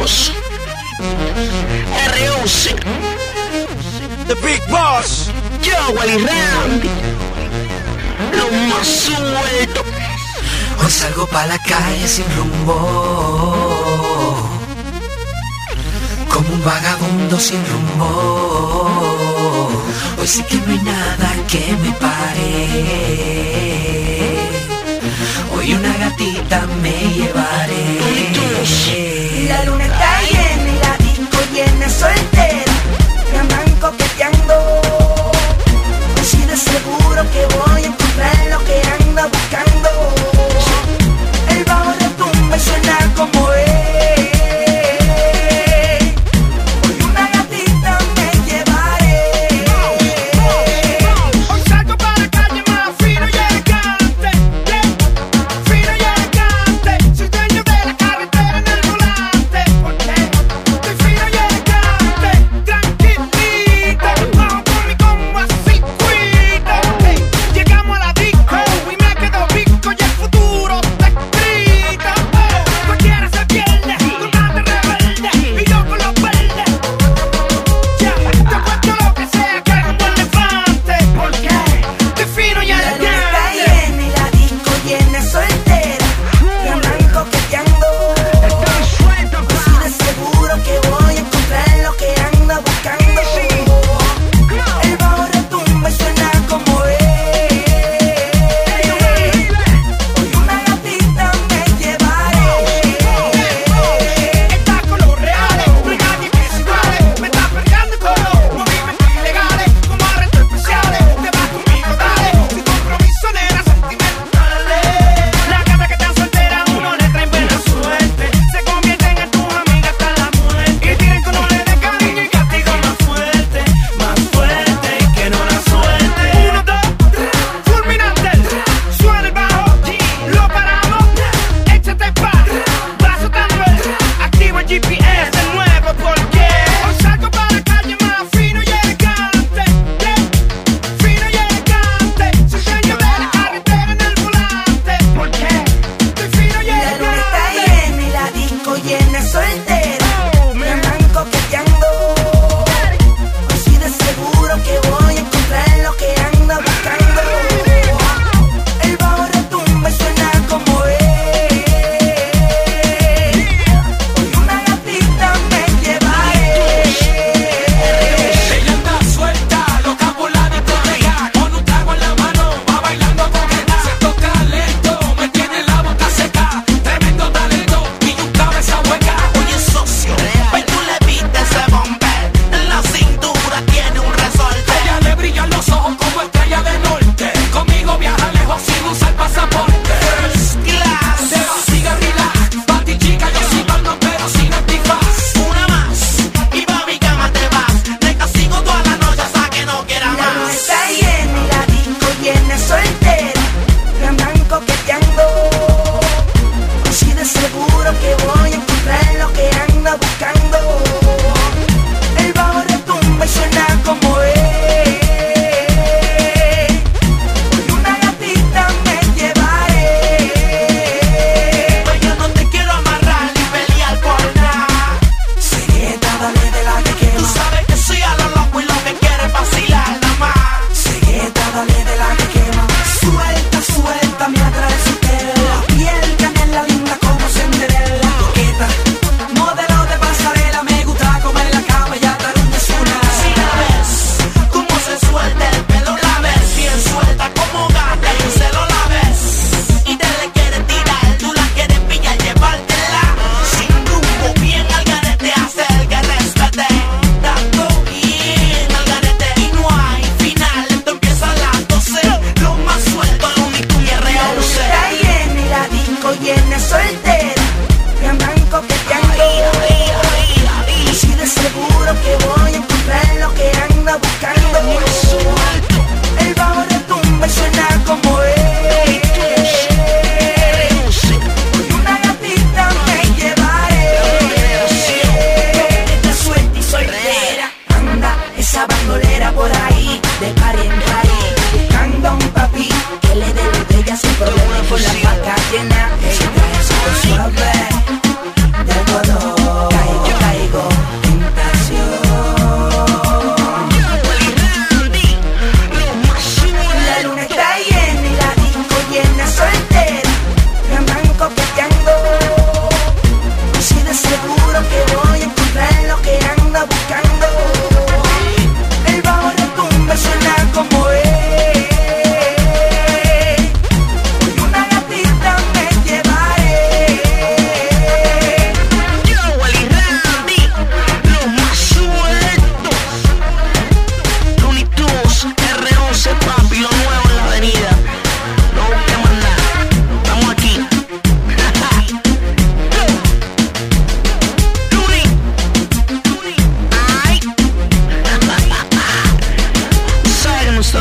voz. R11. The Big Boss. Yo, Wally Randy. Lo más suelto. Hoy salgo pa' la calle sin rumbo. Como un vagabundo sin rumbo. Hoy sí que no hay nada que me pare. Hoy una gatita me llevaré. soltera.